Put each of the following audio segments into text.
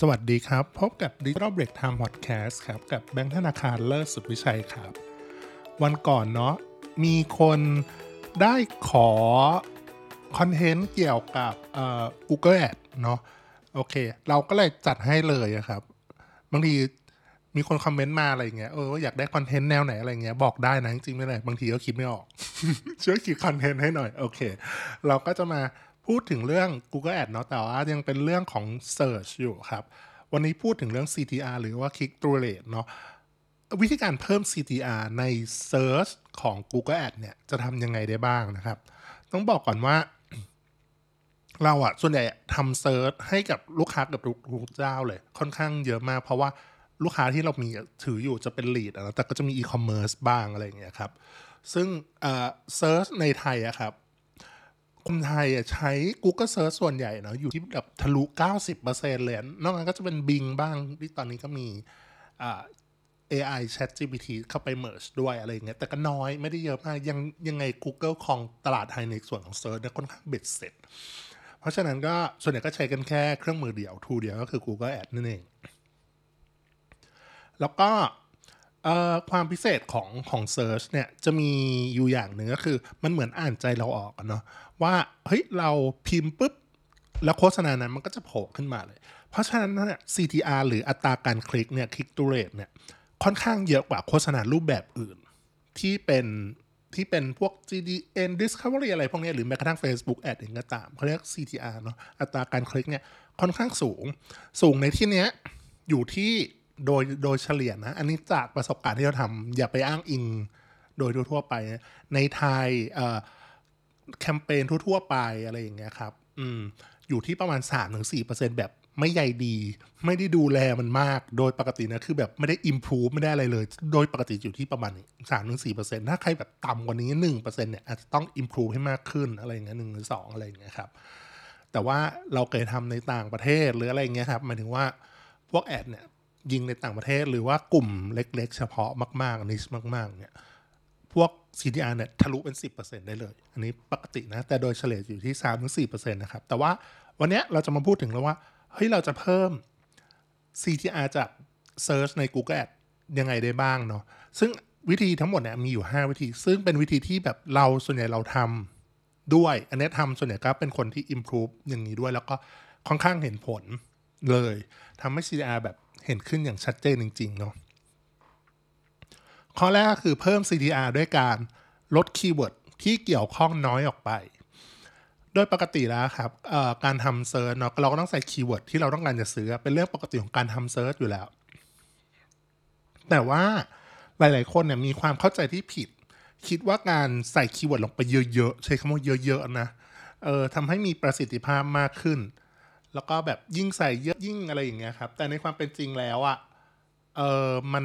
สวัสดีครับ พบกับ Digital Break Time Podcast ครับ กับแบงค์ธนาคารเลิศสุดวิชัยครับ วันก่อนเนาะมีคนได้ขอคอนเทนต์เกี่ยวกับอ่อ Google Ad เนาะโอเค เราก็เลยจัดให้เลยอะครับบางทีมีคนคอมเมนต์มาอะไรเงี้ยเออว่าอยากได้คอนเทนต์แนวไหนอะไรเงี้ยบอกได้นะจริงๆไม่เลยบางทีก็คิดไม่ออกช่วยคิดคอนเทนต์ให้หน่อย โอเค เราก็จะมา พูดถึงเรื่อง Google Ad เนาะแต่ว่ายังเป็นเรื่องของ Search อยู่ครับ วันนี้พูดถึงเรื่อง CTR หรือว่า Click Through Rate เนาะวิธีการเพิ่ม CTR ใน Search ของ Google Ad เนี่ยจะทำยังไงได้บ้างนะครับ ต้องบอกก่อนว่า เราอะส่วนใหญ่ทำ search ให้กับลูกค้าเกือบทุกทุกเจ้าเลย ค่อนข้างเยอะมาก เพราะว่าลูกค้าที่เรามีถืออยู่จะเป็น lead อะนะแต่ก็จะมีอีคอมเมิร์ซบ้างอะไรอย่างเงี้ยครับ ซึ่งเซิร์ชในไทยอะครับ คนไทยอะใช้ Google Search ส่วนใหญ่เนาะอยู่ที่แบบทะลุ 90%เลยนอกนั้นก็จะเป็น Bing บ้างที่ตอนนี้ก็มีอ่า AI Chat GPT เข้าไป merge ด้วยอะไรเงี้ยแต่ก็น้อยไม่ได้เยอะมากยังยังไง Google ของตลาดไทยในส่วนของ Search เนี่ยค่อนข้างเบ็ดเสร็จ เพราะฉะนั้นก็ส่วนใหญ่ก็ใช้กันแค่เครื่องมือเดียวทูเดียวก็คือ Google Ad นั่นเอง แล้วก็ เอ่อความพิเศษของของ Search เนี่ยจะมีอยู่อย่างหนึ่งก็คือมันเหมือนอ่านใจเราออกเนาะว่าเฮ้ยเราพิมพ์ปุ๊บ แล้วโฆษณานั้นมันก็จะโผล่ขึ้นมาเลย เพราะฉะนั้นเนี่ย CTR หรืออัตราการคลิกเนี่ย click to rate เนี่ยค่อนข้างเยอะกว่าโฆษณารูปแบบอื่น ที่เป็นที่เป็นพวก GDN Discovery อะไรพวกนี้หรือแม้กระทั่ง Facebook Ad เองก็ตามเขาเรียก CTR เนาะอัตราการคลิกเนี่ยค่อนข้างสูง สูงในที่เนี้ยอยู่ที่ โดยโดยเฉลี่ยนะ อันนี้จากประสบการณ์ที่เราทำอย่าไปอ้างอิงโดยทั่วไป ในไทยแคมเปญทั่ว ๆ ไปอะไรอย่างเงี้ยครับ อืม อยู่ที่ประมาณ 3-4%แบบไม่ใยดี ไม่ได้ดูแลมันมาก โดยปกตินะคือแบบไม่ได้ improve ไม่ได้อะไรเลย โดยปกติอยู่ที่ประมาณนี้3-4%ถ้าใครแบบต่ำกว่านี้1%เปอร์เซ็นต์เนี่ยอาจจะต้อง improve ให้มากขึ้นอะไรอย่างเงี้ยหนึ่งหรือสองอะไรอย่างเงี้ยครับ แต่ว่าเราเคยทำในต่างประเทศหรืออะไรอย่างเงี้ยครับหมายถึงว่าพวกแอดเนี่ย ยิงในต่างประเทศ หรือว่ากลุ่มเล็ก ๆ เฉพาะมากๆนิชมาก ๆ เนี่ย พวก CTR เนี่ยทะลุเป็น 10%ได้เลย อันนี้ปกตินะ แต่โดยเฉลี่ยอยู่ที่ 3-4%นะครับ แต่ว่าวันนี้เราจะมาพูดถึงแล้วว่า เฮ้ย เราจะเพิ่ม CTR จาก Search ใน Google Ad ยังไงได้บ้างเนาะซึ่งวิธีทั้งหมดเนี่ยมีอยู่ 5 วิธี ซึ่งเป็นวิธีที่แบบเราส่วนใหญ่เราทำด้วย อันนี้ทำส่วนใหญ่ก็เป็นคนที่ improve อย่างนี้ด้วย แล้วก็ค่อนข้างเห็นผลเลยทำให้ CTR แบบ เห็นขึ้นอย่างชัดเจนจริงๆเนาะข้อแรกคือเพิ่ม CTR ด้วยการลด keyword ที่เกี่ยวข้องน้อยออกไป โดยปกติแล้วครับการทำ search เนาะเราก็ต้องใส่ keyword ที่เราต้องการจะซื้อ เป็นเรื่องปกติของการทำ search อยู่แล้ว แต่ว่าหลาย ๆ คนเนี่ยมีความเข้าใจที่ผิด คิดว่าการใส่ keyword ลงไปเยอะ ๆ ใช้คำว่าเยอะ ๆ นะเออทำให้มีประสิทธิภาพมากขึ้น แล้วก็แบบยิ่งใส่เยอะยิ่งอะไรอย่างเงี้ยครับ แต่ในความเป็นจริงแล้วอะเออมัน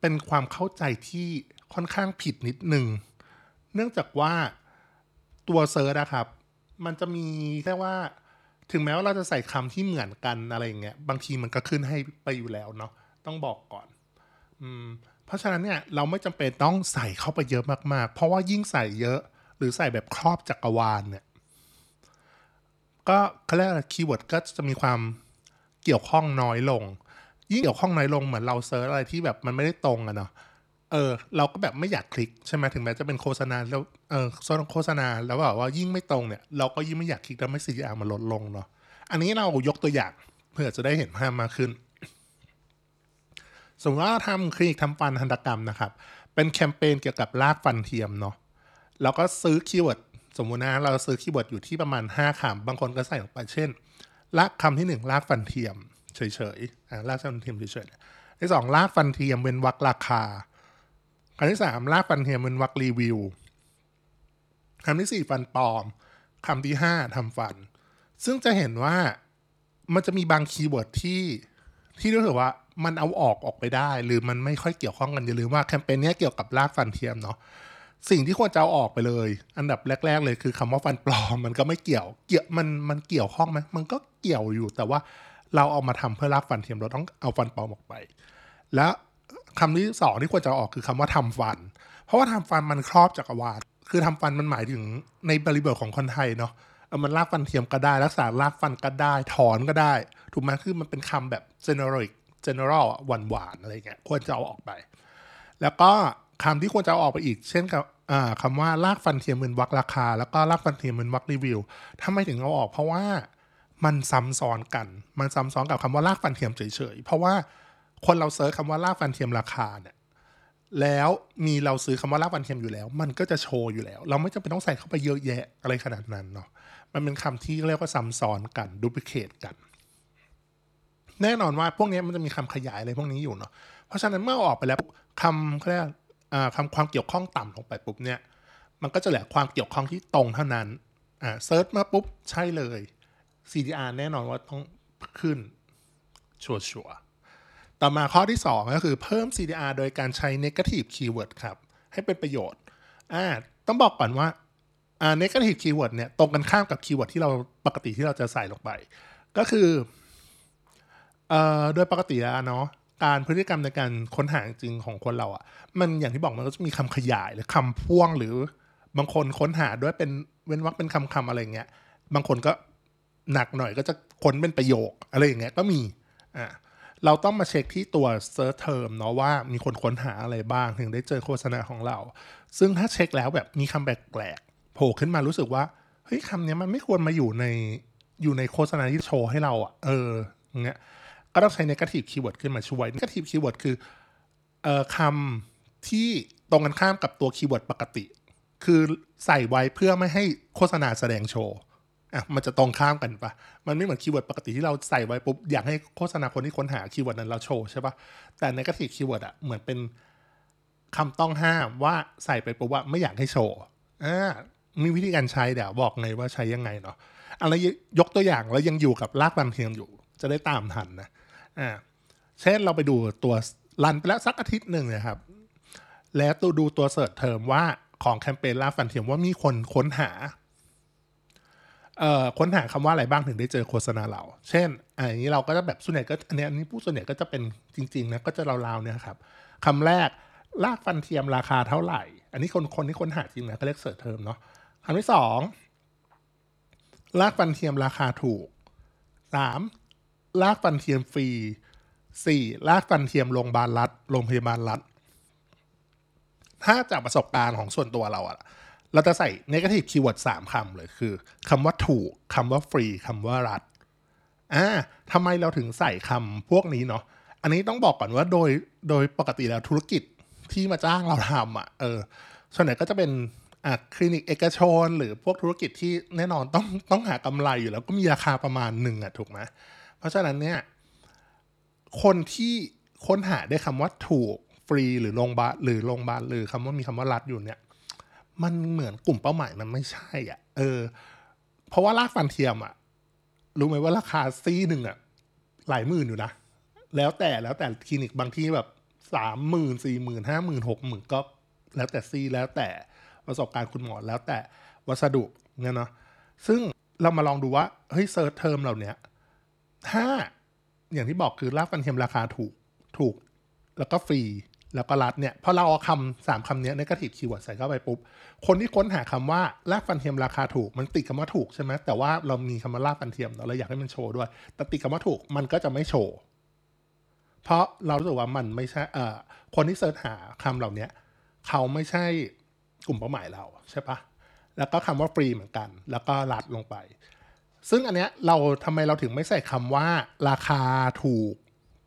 เป็นความเข้าใจที่ค่อนข้างผิดนิดหนึ่ง เนื่องจากว่าตัว search นะครับ มันจะมีแค่ว่าถึงแม้ว่าเราจะใส่คำที่เหมือนกันอะไรอย่างเงี้ยบางทีมันก็ขึ้นให้ไปอยู่แล้วเนาะต้องบอกก่อน อืม เพราะฉะนั้นเนี่ยเราไม่จำเป็นต้องใส่เข้าไปเยอะมากๆ เพราะว่ายิ่งใส่เยอะ หรือใส่แบบครอบจักรวาลเนี่ย ก็เขาเรียก keyword ก็จะมีความเกี่ยวข้องน้อยลง ยิ่งเกี่ยวข้องน้อยลงเหมือนเรา search อะไรที่แบบมันไม่ได้ตรงอะเนาะเออเราก็แบบไม่อยากคลิกใช่ไหมถึงแม้จะเป็นโฆษณาแล้วเออโฆษณาแล้วแบบว่ายิ่งไม่ตรงเนี่ยเราก็ยิ่งไม่อยากคลิกแล้วไม่ CTR มันลดลงเนาะอันนี้เรายกตัวอย่างเพื่อจะได้เห็นภาพมากขึ้น สมมติว่าทำคลินิกทำฟันทันตกรรมนะครับ เป็นแคมเปญเกี่ยวกับรากฟันเทียมเนาะแล้วก็ซื้อ keyword สมมุตินะเราซื้อ keyword อยู่ที่ประมาณ 5คำบางคนก็ใส่ลงไปเช่นรากคำที่1รากฟันเทียมเฉยๆอ่ารากฟันเทียมเฉยๆที่สองรากฟันเทียมเว้นวรรคราคาคำที่สามรากฟันเทียมเว้นวรรครีวิวคำที่สี่ฟันปลอมคำที่ห้าทำฟัน ซึ่งจะเห็นว่ามันจะมีบาง keyword ที่ที่รู้สึกว่ามันเอาออกออกไปได้ หรือมันไม่ค่อยเกี่ยวข้องกันอย่าลืมว่าแคมเปญเนี้ยเกี่ยวกับรากฟันเทียมเนาะ สิ่งที่ควรจะเอาออกไปเลย อันดับแรก ๆ เลยคือคำว่าฟันปลอมมันก็ไม่เกี่ยวเกี่ยวมันมันเกี่ยวข้องไหมมันก็เกี่ยวอยู่แต่ว่าเราเอามาทำเพื่อรากฟันเทียมเราต้องเอาฟันปลอมออกไป แล้วคำที่สองที่ควรจะเอาออกคือคำว่าทำฟัน เพราะว่าทำฟันมันครอบจักรวาลคือทำฟันมันหมายถึงในบริบทของคนไทยเนาะอมันรากฟันเทียมก็ได้รักษารากฟันก็ได้ถอนก็ได้ ถูกไหมคือมันเป็นคำแบบ general general หว่านหว่านๆอะไรเงี้ยควรจะเอาออกไป แล้วก็ คำที่ควรจะออกไปอีก เช่นกับอ่าคำว่ารากฟันเทียมเว้นวรรคราคา แล้วก็รากฟันเทียมเว้นวรรครีวิวทำไมถึงเอาออก เพราะว่ามันซ้ำซ้อนกัน มันซ้ำซ้อนกับคำว่ารากฟันเทียมเฉยๆ เพราะว่าคนเรา search คำว่ารากฟันเทียมราคาเนี่ย แล้วมีเราซื้อคำว่ารากฟันเทียมอยู่แล้ว มันก็จะโชว์อยู่แล้ว เราไม่จำเป็นต้องใส่เข้าไปเยอะแยะอะไรขนาดนั้นเนาะ มันเป็นคำที่เรียกว่าซ้ำซ้อนกัน duplicate กัน แน่นอนว่าพวกนี้มันจะมีคำขยายอะไรพวกนี้อยู่เนาะ เพราะฉะนั้นเมื่อออกไปแล้วคำเขาเรียกอ่ คำความเกี่ยวข้องต่ำลงไปปุ๊บเนี่ย มันก็จะเหลือความเกี่ยวข้องที่ตรงเท่านั้นอ่า search มาปุ๊บใช่เลย CDR แน่นอนว่าต้องขึ้นชัวร์ๆต่อมาข้อที่ 2 ก็คือเพิ่ม CDR โดยการใช้ negative keyword ครับ ให้เป็นประโยชน์อ่าต้องบอกก่อนว่าอ่า negative keyword เนี่ยตรงกันข้ามกับ keyword ที่เราปกติที่เราจะใส่ลงไป ก็คือเอ่อโดยปกติแล้วเนาะ การพฤติกรรมในการค้นหาจริงของคนเราอะ่ะ มันอย่างที่บอกมันก็จะมีคำขยายหรือคำพ่วงหรือบางคนค้นหาด้วยเป็นเว้นวรรคเป็นคำคำๆอะไรเงี้ย บางคนก็หนักหน่อยก็จะค้นเป็นประโยคอะไรอย่างเงี้ยก็มีอ่าเราต้องมาเช็คที่ตัว search term เนาะว่ามีคนค้นหาอะไรบ้างถึงได้เจอโฆษณาของเรา ซึ่งถ้าเช็คแล้วแบบมีคำแปลกๆโผล่ขึ้นมารู้สึกว่าเฮ้ยคำเนี้ยมันไม่ควรมาอยู่ในอยู่ในโฆษณาที่โชว์ให้เราอะ่ะเอออย่างเงี้ย ก็ต้องใช้ negative keyword ขึ้นมาช่วย negative keyword คือเอ่อคำที่ตรงกันข้ามกับตัว keyword ปกติ คือใส่ไว้เพื่อไม่ให้โฆษณาแสดงโชว์อะมันจะตรงข้ามกันปะมันไม่เหมือน keyword ปกติที่เราใส่ไว้ปุ๊บอยากให้โฆษณาคนที่ค้นหา keyword นั้นเราโชว์ใช่ปะแต่ negative keyword อะเหมือนเป็นคำต้องห้ามว่าใส่ไปปุ๊บว่าไม่อยากให้โชว์อ่ามีวิธีการใช้เดี๋ยวบอกไงว่าใช้ยังไงเนาะอะไรยกตัวอย่างแล้วยังอยู่กับรากฟันเทียมอยู่ จะได้ตามทันนะ อ่าเช่นเราไปดูตัว run ไปแล้วสักอาทิตย์หนึ่งเลยครับ แล้วตัวดูตัว search term ว่าของแคมเปญรากฟันเทียมว่ามีคนค้นหาเอ่อค้นหาคำว่าอะไรบ้างถึงได้เจอโฆษณาเรา เช่นอะอย่างนี้เราก็จะแบบส่วนใหญ่ก็อันนี้อันนี้ผู้ส่วนใหญ่ก็จะเป็นจริงๆนะก็จะราวๆเนี่ยครับคำแรกรากฟันเทียมราคาเท่าไหร่ อันนี้คนคนที่ค้นหาจริงนะก็เรียก search term เนาะคำที่สองรากฟันเทียมราคาถูกสาม รากฟันเทียมฟรีสี่รากฟันเทียมโรงพยาบาลรัฐโรงพยาบาลรัฐ ถ้าจากประสบการณ์ของส่วนตัวเราอะเราจะใส่ negative keyword สามคำเลยคือคำว่าถูกคำว่าฟรีคำว่ารัฐอ่าทำไมเราถึงใส่คำพวกนี้เนาะอันนี้ต้องบอกก่อนว่าโดยโดยปกติแล้วธุรกิจที่มาจ้างเราทำอะเออส่วนใหญ่ก็จะเป็นอะคลินิกเอกชน หรือพวกธุรกิจที่แน่นอนต้องต้องหากำไรอยู่แล้วก็มีราคาประมาณหนึ่งอะถูกไหม เพราะฉะนั้นเนี่ยคนที่ค้นหาได้คำว่าถูกฟรีหรือโรงพยาบาลหรือโรงพยาบาลหรือคำว่ามีคำว่ารัฐอยู่เนี่ย มันเหมือนกลุ่มเป้าหมายมันไม่ใช่อะ เออ เพราะว่าลากฟันเทียมอะ รู้ไหมว่าราคาซี่หนึ่งอะ หลายหมื่นอยู่นะ แล้วแต่แล้วแต่คลินิกบางที่แบบสามหมื่นสี่หมื่นห้าหมื่นหกหมื่นก็ แล้วแต่ซี่แล้วแต่ประสบการณ์คุณหมอแล้วแต่วัสดุเนี่ยเนาะซึ่งเรามาลองดูว่าเฮ้ย search term เหล่าเนี้ย ถ้าอย่างที่บอกคือรากฟันเทียมราคาถูกถูก แล้วก็ฟรีแล้วก็รัฐเนี่ยพอเราเอาคำสามคำนี้ negative keyword ใส่เข้าไปปุ๊บ คนที่ค้นหาคำว่ารากฟันเทียมราคาถูก มันติดคำว่าถูกใช่ไหมแต่ว่าเรามีคำว่ารากฟันเทียมเราอยากให้มันโชว์ด้วย แต่ติดคำว่าถูกมันก็จะไม่โชว์ เพราะเรารู้สึกว่ามันไม่ใช่เอ่อคนที่ search หาคำเหล่านี้เขาไม่ใช่กลุ่มเป้าหมายเราใช่ปะแล้วก็คำว่าฟรีเหมือนกัน แล้วก็รัฐลงไป ซึ่งอันเนี้ยเราทำไมเราถึงไม่ใส่คำว่าราคาถูก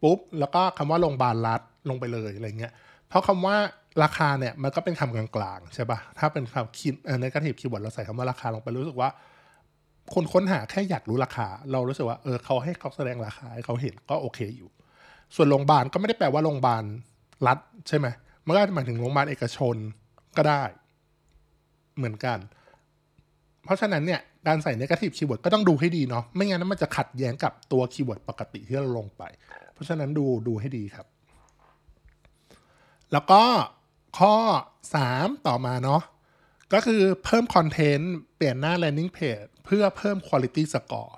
ปุ๊บแล้วก็คำว่าโรงพยาบาลรัฐลงไปเลยอะไรเงี้ย เพราะคำว่าราคาเนี่ยมันก็เป็นคำกลางๆใช่ปะถ้าเป็นคำคิด negative keyword เราใส่คำว่าราคาลงไปรู้สึกว่า คนค้นหาแค่อยากรู้ราคา เรารู้สึกว่าเออเขาให้เขาแสดงราคาให้เขาเห็นก็โอเคอยู่ ส่วนโรงพยาบาลก็ไม่ได้แปลว่าโรงพยาบาลรัฐใช่ไหมมันก็หมายถึงโรงพยาบาลเอกชนก็ได้ เหมือนกัน เพราะฉะนั้นเนี่ย การใส่ negative keyword ก็ต้องดูให้ดีเนาะไม่งั้นมันจะขัดแย้งกับตัวคีย์เวิร์ดปกติที่เราลงไป เพราะฉะนั้นดูดูให้ดีครับ แล้วก็ข้อ 3 ต่อมาเนาะก็คือเพิ่ม content เปลี่ยนหน้า landing page เพื่อเพิ่ม quality score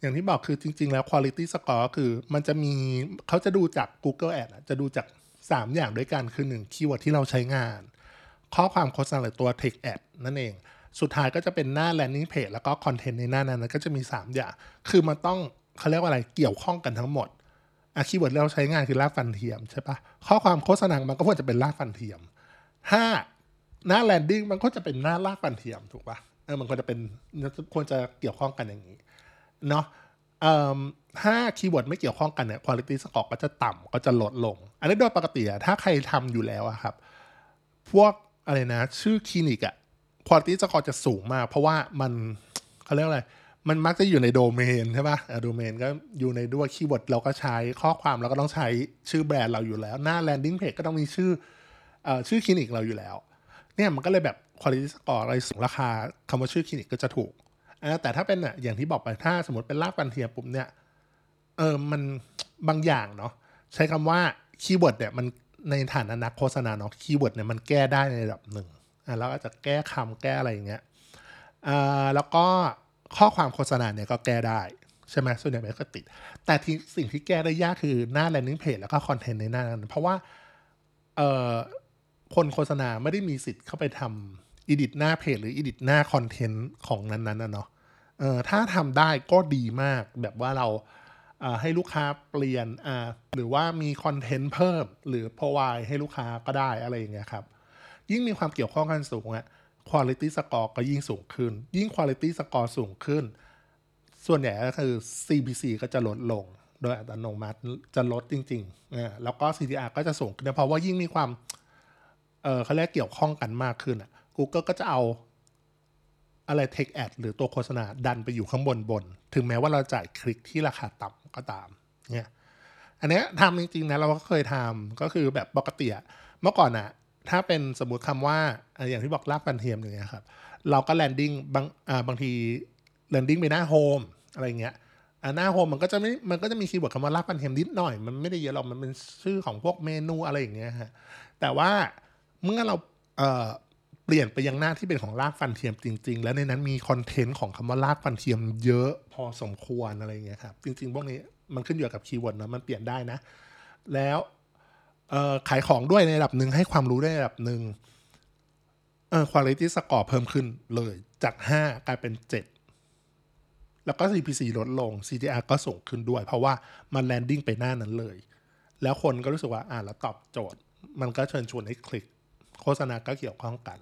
อย่างที่บอกคือจริง ๆ แล้ว quality score คือมันจะมีเขาจะดูจาก Google Ad อะจะดูจาก 3 อย่างด้วยกันคือ 1 keyword ที่เราใช้งาน ข้อความโฆษณาหรือตัว text ad นั่นเอง สุดท้ายก็จะเป็นหน้า landing page แล้วก็ content ในหน้านั้นก็จะมี 3 อย่าง คือมันต้องเขาเรียกว่าอะไรเกี่ยวข้องกันทั้งหมดอะ keyword เราใช้งานคือรากฟันเทียมใช่ปะข้อความโฆษณา มันก็ควรจะเป็นรากฟันเทียม ถ้าหน้า landing มันก็จะเป็นหน้ารากฟันเทียมถูกปะเออมันควรจะเป็นควรจะเกี่ยวข้องกันอย่างนี้เนาะถ้า keyword ไม่เกี่ยวข้องกันเนี่ย quality score ก็จะต่ำก็จะลดลง อันนี้โดยปกติอะถ้าใครทำอยู่แล้วอะครับ พวกอะไรนะ ชื่อคลินิกอะ quality score จะสูงมาก เพราะว่ามันเขาเรียกอะไร มันมักจะอยู่ในโดเมนใช่ปะ่ะโดเมนก็อยู่ในด้วย keyword เราก็ใช้ข้อความเราก็ต้องใช้ชื่อแบรนด์เราอยู่แล้ว หน้า landing page ก็ต้องมีชื่ออชื่อคลินิกเราอยู่แล้ว เนี่ยมันก็เลยแบบ quality score อะไรสูงราคาคำว่าชื่อคลินิกก็จะถูกแต่ถ้าเป็นอะอย่างที่บอกไปถ้าสมมติเป็นรากฟันเทียมปุ๊บเนี่ยเออมันบางอย่างเนาะใช้คำว่า keyword เนี่ยมันในฐานะนักโฆษณาเนาะ keyword เนี่ยมันแก้ได้ในระดับหนึ่ง อ่าแล้วอาจจะแก้คำแก้อะไรอย่างเงี้ยอ่าแล้วก็ข้อความโฆษณาเนี่ยก็แก้ได้ ใช่ไหมส่วนใหญ่มันก็ติด แต่ที่สิ่งที่แก้ได้ยากคือหน้า landing page แล้วก็ content ในหน้านั้น เพราะว่าคนโฆษณาไม่ได้มีสิทธิ์เข้าไปทำ edit หน้าเพจหรือ edit หน้า content ของนั้นๆนะเนาะเอ่อถ้าทำได้ก็ดีมากแบบว่าเราให้ลูกค้าเปลี่ยนหรือว่ามี content เพิ่มหรือ provide ให้ลูกค้าก็ได้อะไรอย่างเงี้ยครับ ยิ่งมีความเกี่ยวข้องกันสูงอะ quality score ก็ยิ่งสูงขึ้น ยิ่ง quality score สูงขึ้น ส่วนใหญ่ก็คือ CPC ก็จะลดลง โดยอัตโนมัติจะลดจริงๆแล้วก็ CTR ก็จะสูงขึ้นเพราะว่ายิ่งมีความเออเขาเรียกเกี่ยวข้องกันมากขึ้นอะ Google ก็จะเอาอะไร Take Ad หรือตัวโฆษณาดันไปอยู่ข้างบนบน ถึงแม้ว่าเราจ่ายคลิกที่ราคาต่ำก็ตามเนี่ยอันนี้ทำจริงๆนะเราก็เคยทำก็คือแบบปกติเมื่อก่อนอะ ถ้าเป็นสมมติคำว่าอย่างที่บอกรากฟันเทียมอย่างเงี้ยครับ เราก็ landing บางบางที landing ไปหน้า home อะไรเงี้ยหน้า home มันก็จะไม่ มันก็จะมี keyword คำว่ารากฟันเทียมนิดหน่อย มันไม่ได้เยอะหรอกมันเป็นชื่อของพวกเมนูอะไรอย่างเงี้ยฮะแต่ว่าเมื่อเราเเปลี่ยนไปยังหน้าที่เป็นของรากฟันเทียมจริง ๆ แล้วในนั้นมี content ของคำว่ารากฟันเทียมเยอะพอสมควรอะไรเงี้ยครับจริงๆพวกนี้มันขึ้นอยู่กับคีย์เวิร์ดนะมันเปลี่ยนได้นะ แล้ว ขายของด้วยในระดับหนึ่งให้ความรู้ได้ในระดับหนึ่งเออ quality score เพิ่มขึ้นเลยจาก 5 กลายเป็น 7 แล้วก็ CPC ลดลง CTR ก็สูงขึ้นด้วย เพราะว่ามันแลนดิ้งไปหน้านั้นเลย แล้วคนก็รู้สึกว่าอ่านแล้วตอบโจทย์ มันก็เชิญชวนให้คลิก โฆษณาก็เกี่ยวข้องกัน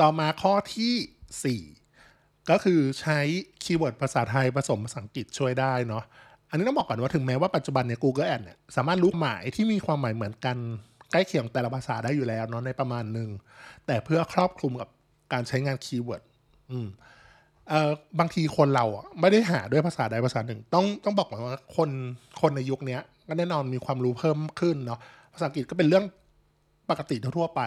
ต่อมาข้อที่ 4 ก็คือใช้ keyword ภาษาไทยผสมภาษาอังกฤษช่วยได้เนาะ อันนี้ต้องบอกก่อนว่าถึงแม้ว่าปัจจุบันเนี่ย Google Ads เนี่ยสามารถรู้หมายที่มีความหมายเหมือนกันใกล้เคียงแต่ละภาษาได้อยู่แล้วเนาะในประมาณหนึ่ง แต่เพื่อครอบคลุมกับการใช้งาน keyword อืมเอ่อบางทีคนเราอะไม่ได้หาด้วยภาษาใดภาษาหนึ่ง ต้องต้องบอกก่อนว่าคนคนในยุคนี้ก็แน่นอนมีความรู้เพิ่มขึ้นเนาะภาษาอังกฤษก็เป็นเรื่องปกติทั่วไป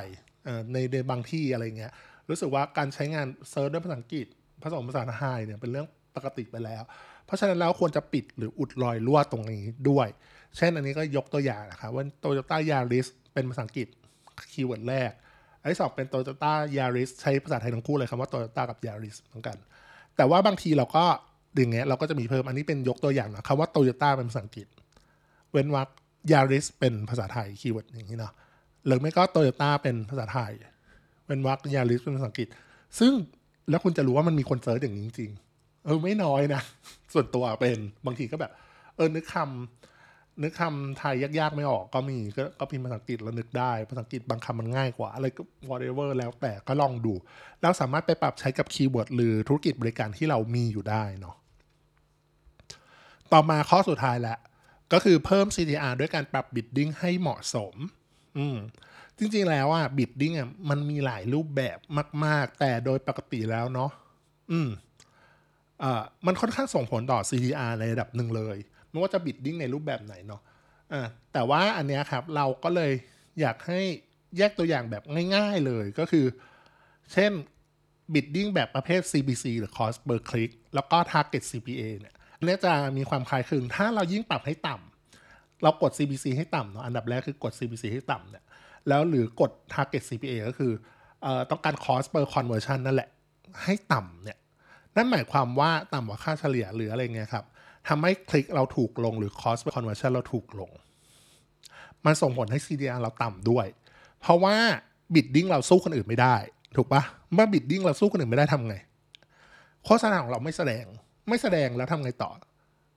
เอ่อในในบางที่อะไรเงี้ยรู้สึกว่าการใช้งาน search ด้วยภาษาอังกฤษผสมภาษาไทยเนี่ยเป็นเรื่องปกติไปแล้ว เพราะฉะนั้นแล้วควรจะปิดหรืออุดรอยรั่วตรงนี้ด้วย เช่นอันนี้ก็ยกตัวอย่างนะครับว่า Toyota Yaris เป็นภาษาอังกฤษ keyword แรก อันที่สองเป็น Toyota Yaris ใช้ภาษาไทยทั้งคู่เลยคำว่า Toyota กับ Yaris เหมือนกัน แต่ว่าบางทีเราก็อย่างเงี้ยเราก็จะมีเพิ่มอันนี้เป็นยกตัวอย่างนะคำว่า Toyota เป็นภาษาอังกฤษ เว้นวรรค Yaris เป็นภาษาไทย keyword อย่างนี้เนาะหรือไม่ก็ Toyota เป็นภาษาไทย เว้นวรรค Yaris เป็นภาษาอังกฤษ ซึ่งแล้วคุณจะรู้ว่ามันมีคน search อย่างนี้จริง เออไม่น้อยนะ ส่วนตัวเป็นบางทีก็แบบ เออนึกคำนึกคำไทยยากๆไม่ออกก็มีก็ก็พิมพ์ภาษาอังกฤษแล้วนึกได้ภาษาอังกฤษบางคำมันง่ายกว่า อะไรก็ whatever แล้วแต่ก็ลองดู แล้วสามารถไปปรับใช้กับ keyword หรือธุรกิจบริการที่เรามีอยู่ได้เนาะต่อมาข้อสุดท้ายแหละ ก็คือเพิ่ม CTR ด้วยการปรับ bidding ให้เหมาะสม อืมจริงๆแล้วอะ bidding อะมันมีหลายรูปแบบมาก ๆ แต่โดยปกติแล้วเนาะอืม มันค่อนข้างส่งผลต่อ CTR ในระดับหนึ่งเลย ไม่ว่าจะ bidding ในรูปแบบไหนเนาะะแต่ว่าอันนี้ครับเราก็เลยอยากให้แยกตัวอย่างแบบง่ายๆเลยก็คือ เช่น bidding แบบประเภท CPC หรือ cost per click แล้วก็ target CPA เนี่ยนนี้จะมีความคล้ายคลึง ถ้าเรายิ่งปรับให้ต่ำเรากด CPC ให้ต่ำเนาะอันดับแรกคือกด CPC ให้ต่ำเนี่ยแล้วหรือกด target CPA ก็คืออต้องการ cost per conversion นั่นแหละ ให้ต่ำเนี่ย นั่นหมายความว่าต่ำกว่าค่าเฉลี่ยหรืออะไรเงี้ยครับทำให้คลิกเราถูกลงหรือ cost per conversion เราถูกลง มันส่งผลให้ CDR เราต่ำด้วย เพราะว่า bidding เราสู้คนอื่นไม่ได้ ถูกปะเมื่อบิดดิ้งเราสู้คนอื่นไม่ได้ทำไง โฆษณาของเราไม่แสดง ไม่แสดงแล้วทำไงต่อ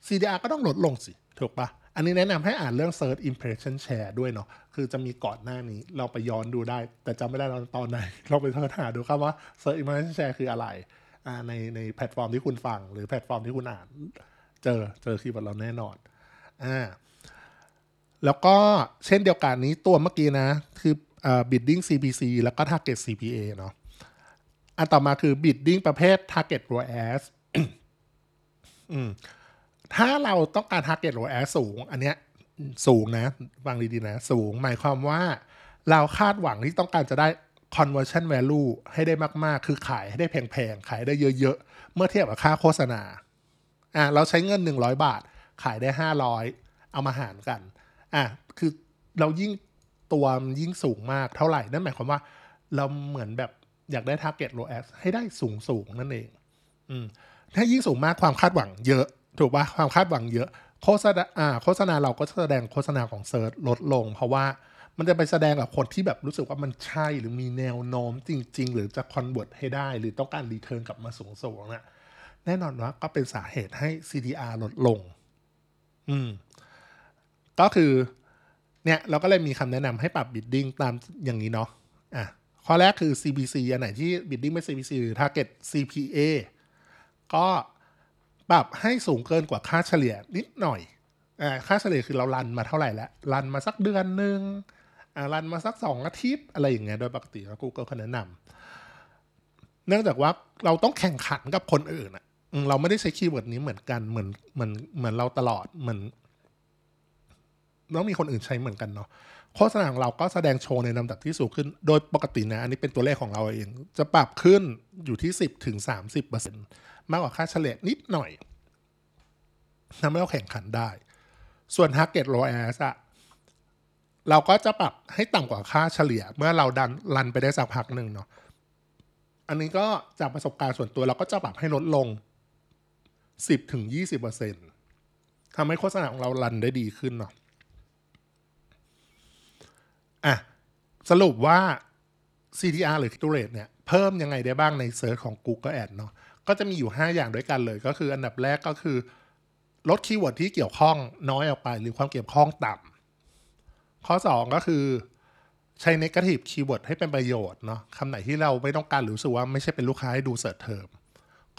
CDR ก็ต้องลดลงสิ ถูกปะอันนี้แนะนำให้อ่านเรื่อง Search Impression Share ด้วยเนาะ คือจะมีก่อนหน้านี้เราไปย้อนดูได้ แต่จำไม่ได้ตอนไหน เราไป search หาดูครับว่า Search Impression Share คืออะไร ในในแพลตฟอร์มที่คุณฟัง หรือแพลตฟอร์มที่คุณอ่าน เจอเจอ keyword เราแน่นอนอ่าแล้วก็เช่นเดียวกันนี้ตัวเมื่อกี้นะ คืออ่า bidding CPC แล้วก็ target CPA เนาะอันต่อมาคือ bidding ประเภท target ROAS อืมถ้าเราต้องการ target ROAS สูง อันเนี้ยสูงนะฟังดีๆนะ สูงหมายความว่าเราคาดหวังที่ต้องการจะได้ conversion value ให้ได้มาก ๆ คือขายให้ได้แพง ๆ ขายได้เยอะ ๆ เมื่อเทียบกับค่าโฆษณา อะเราใช้เงิน 100 บาท ขายได้ 500 เอามาหารกัน อะคือเรายิ่งตัวยิ่งสูงมากเท่าไหร่ นั่นหมายความว่าเราเหมือนแบบอยากได้ target ROAS ให้ได้สูงสูงๆนั่นเอง อืม ถ้ายิ่งสูงมากความคาดหวังเยอะ ถูกปะความคาดหวังเยอะ โฆษณาอ่าโฆษณาเราก็แสดงโฆษณาของ search ลดลง เพราะว่า มันจะไปแสดงกับคนที่แบบรู้สึกว่ามันใช่หรือมีแนวโน้มจริง ๆ หรือจะ convert ให้ได้ หรือต้องการ return กลับมาสูงสูงๆนะแน่นอนว่าก็เป็นสาเหตุให้ CTR ลดลง อืม ก็คือเนี่ยเราก็เลยมีคำแนะนำให้ปรับ bidding ตามอย่างนี้เนาะอะข้อแรกคือ CPC อันไหนที่ bidding ไม่ CPC หรือ target CPA ก็ปรับให้สูงเกินกว่าค่าเฉลี่ยนิดหน่อยอ่าค่าเฉลี่ยคือเรารันมาเท่าไหร่แล้ว รันมาสักเดือนหนึ่ง รันมาสักสองอาทิตย์ อะไรอย่างเงี้ยโดยปกติแล้ว Google เขาแนะนำเนื่องจากว่าเราต้องแข่งขันกับคนอื่นอะเราไม่ได้ใช้คีย์เวิร์ดนี้เหมือนกันเหมือนเหมือนเหมือนเราตลอดเหมือนต้องมีคนอื่นใช้เหมือนกันเนาะโฆษณาของเราก็แสดงโชว์ในลำดับที่สูงขึ้น โดยปกตินะ อันนี้เป็นตัวเลขของเราเอง จะปรับขึ้นอยู่ที่ 10ถึง30%มากกว่าค่าเฉลี่ยนิดหน่อยทำให้เราแข่งขันได้ ส่วน target ROAS อะ เราก็จะปรับให้ต่ำกว่าค่าเฉลี่ย เมื่อเราดันรันไปได้สักพักหนึ่งเนาะอันนี้ก็จากประสบการณ์ส่วนตัวเราก็จะปรับให้ลดลง 10ถึง20%ทำให้โฆษณาของเรา run ได้ดีขึ้นเนาะอะสรุปว่า CTR หรือ click rate เนี่ยเพิ่มยังไงได้บ้างในเซิร์ชของ Google Ad เนาะก็จะมีอยู่ 5 อย่างด้วยกันเลยก็คืออันดับแรกก็คือ ลด keyword ที่เกี่ยวข้องน้อยออกไป หรือความเกี่ยวข้องต่ำ ข้อ 2 ก็คือใช้ negative keyword ให้เป็นประโยชน์เนาะคำไหนที่เราไม่ต้องการหรือรู้สึกว่าไม่ใช่เป็นลูกค้าให้ดู search term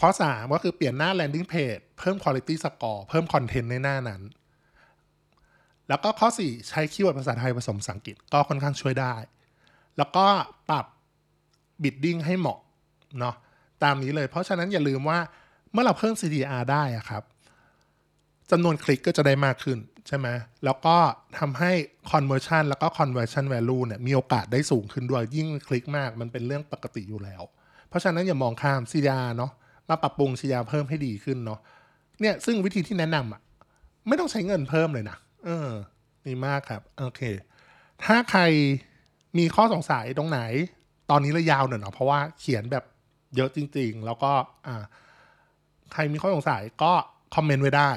ข้อ 3 ก็คือเปลี่ยนหน้า landing page เพิ่ม quality score เพิ่มคอนเทนต์ในหน้านั้น แล้วก็ข้อ 4 ใช้ keyword ภาษาไทยผสมภาษาอังกฤษก็ค่อนข้างช่วยได้ แล้วก็ปรับ bidding ให้เหมาะเนาะตามนี้เลย เพราะฉะนั้นอย่าลืมว่าเมื่อเราเพิ่ม CTR ได้อะครับ จำนวนคลิกก็จะได้มากขึ้นใช่ไหมแล้วก็ทำให้ conversion แล้วก็ conversion value เนี่ยมีโอกาสได้สูงขึ้นด้วยยิ่งคลิกมากมันเป็นเรื่องปกติอยู่แล้ว เพราะฉะนั้นอย่ามองข้าม CDR เนาะมาปรับปรุง CDR เพิ่มให้ดีขึ้นเนาะเนี่ยซึ่งวิธีที่แนะนำอะไม่ต้องใช้เงินเพิ่มเลยนะเออดีมากครับโอเค ถ้าใครมีข้อสงสัยตรงไหน ตอนนี้เลยยาวหน่อยเนาะเพราะว่าเขียนแบบเยอะจริง ๆ แล้วก็อ่าใครมีข้อสงสัยก็คอมเมนต์ไว้ได้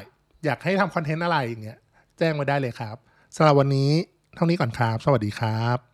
อยากให้ทำคอนเทนต์อะไรอย่างเงี้ยแจ้งไว้ได้เลยครับสำหรับวันนี้เท่านี้ก่อนครับ สวัสดีครับ